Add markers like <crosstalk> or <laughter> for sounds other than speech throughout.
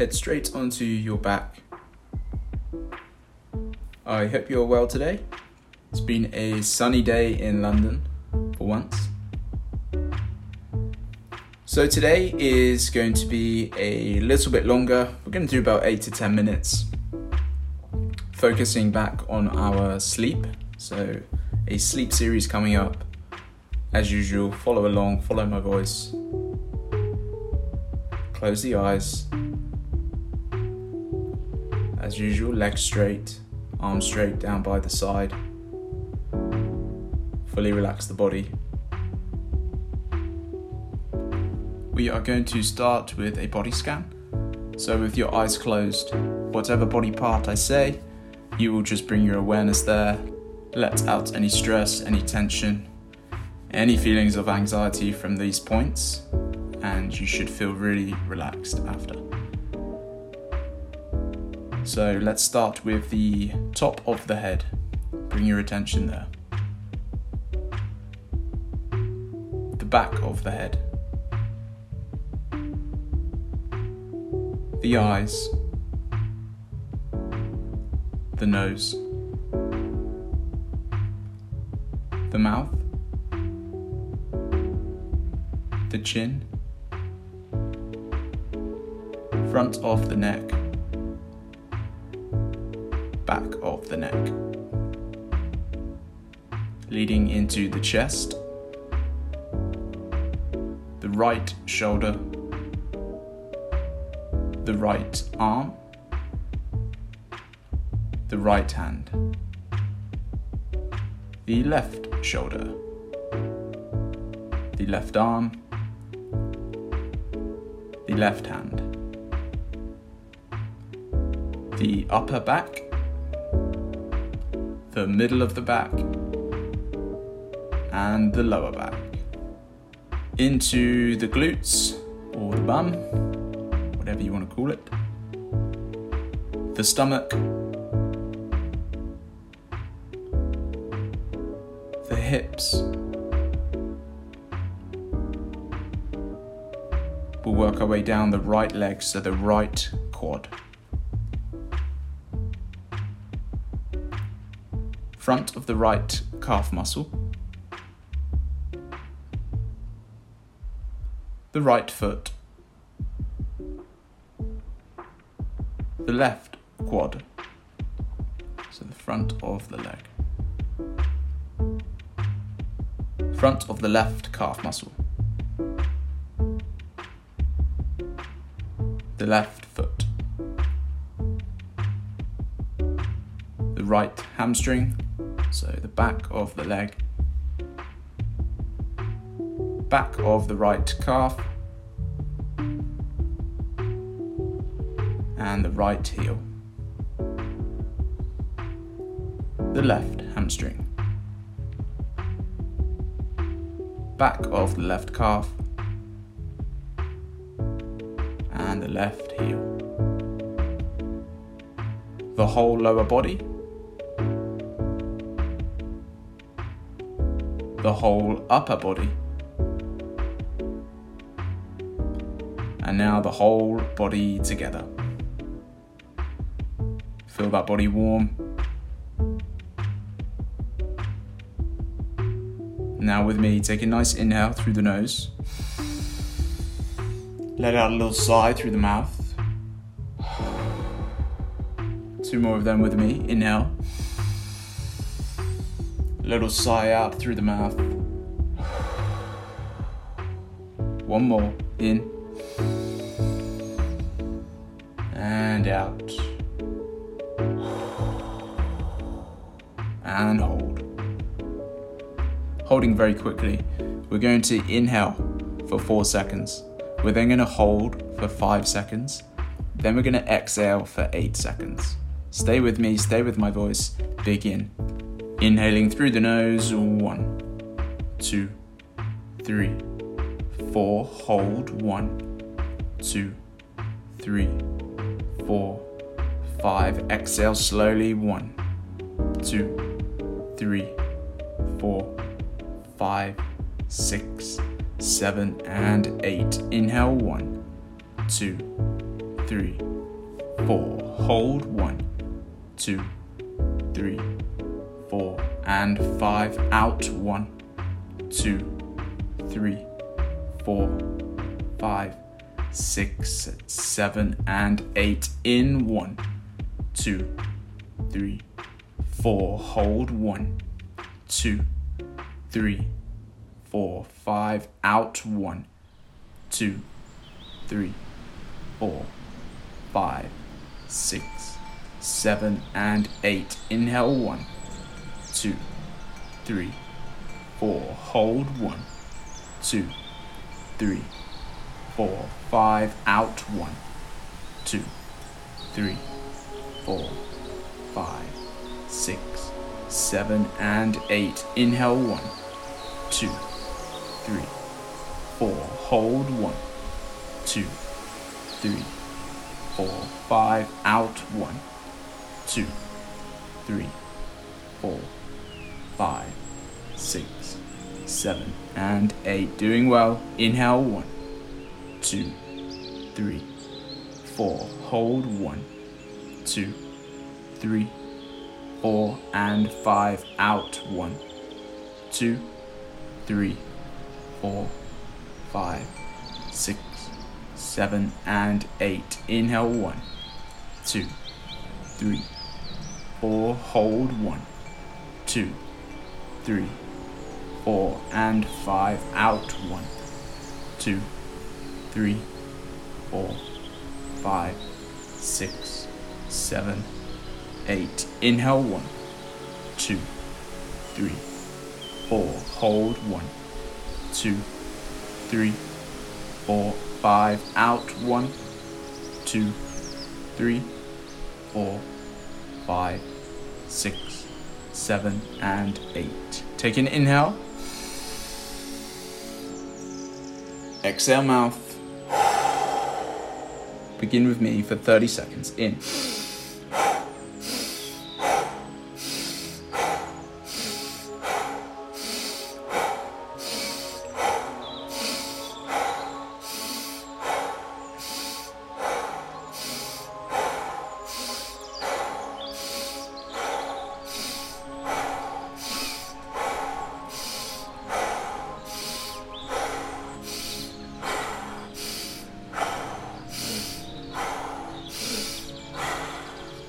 head straight onto your back. I hope you're well today. It's been a sunny day in London for once. So, today is going to be a little bit longer. We're going to do about 8 to 10 minutes, focusing back on our sleep. So, a sleep series coming up. As usual, follow along, follow my voice. Close the eyes. As usual, legs straight, arms straight down by the side. Fully relax the body. We are going to start with a body scan. So, with your eyes closed, whatever body part I say, you will just bring your awareness there, let out any stress, any tension, any feelings of anxiety from these points, and you should feel really relaxed after. So let's start with the top of the head. Bring your attention there. The back of the head. The eyes. The nose. The mouth the chin, front of the neck, back of the neck, leading into the chest, the right shoulder, the right arm, the right hand, the left shoulder, the left arm, the left hand. The upper back, the middle of the back, and the lower back. Into the glutes or the bum, whatever you want to call it. The stomach, the hips We'll work our way down the right leg, so the right quad. Front of the right calf muscle. The right foot. The left quad. So the front of the leg. Front of the left calf muscle. the left foot. The right hamstring, so the back of the leg. Back of the right calf. And the right heel. The left hamstring. Back of the left calf and the left heel. The whole lower body. The whole upper body. And now the whole body together. Feel that body warm. Now, with me, take a nice inhale through the nose. Let out a little sigh through the mouth. Two more of them with me. Inhale. Little sigh out through the mouth. <sighs> One more. In. And out. <sighs> And hold. Holding very quickly. We're going to inhale for four seconds. We're then going to hold for 5 seconds. Then we're going to exhale for 8 seconds. Stay with me, stay with my voice. Begin. Inhaling through the nose. One, two, three, four. Hold. One, two, three, four, five. Exhale slowly. One, two, three, four, five, six seven, and eight. Inhale, one, two, three, four. Hold one, two, three, four, and five. Out one, two, three, four, five, six, seven, and eight. In one, two, three, four. Hold one, two, three, four, five. Out one, two, three, four, five, six, seven, and eight. Inhale one, two, three, four. Hold one, two, three, four, five. Out one, two, three, four, five, six, seven, and eight. Inhale one, two, three, four. Hold one, two, three, four, five. Out one, two, three, four, five, six, seven, and eight. Doing well. Inhale one, two, three, four. Hold one, two, three, four, and five. Out one, two, three, four, five, six, seven, and eight. Inhale one, two, three, four. Hold one, two, three, four, and five. Out one, two, three, four, five, six, seven, eight. Inhale one, two, three, four. Hold one, two, three, four, five. Out one, two, three, four, five, six, seven, and eight. Take an inhale. Exhale, mouth. Begin with me for 30 seconds. In.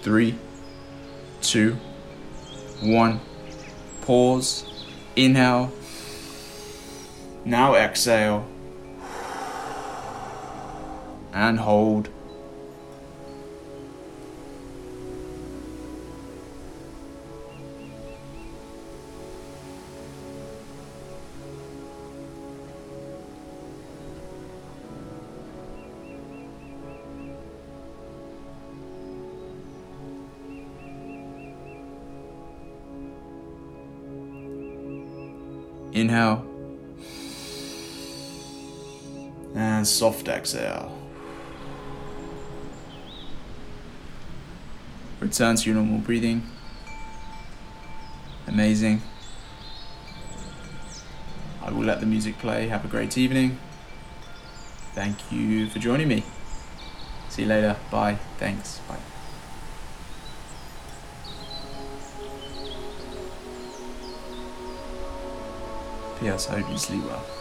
Three, two, one. Pause. Inhale. Now exhale. And hold. Inhale. And soft exhale. Return to your normal breathing. Amazing. I will let the music play. Have a great evening. Thank you for joining me. See you later. Bye. Thanks. Bye. P.S. I hope sleep well.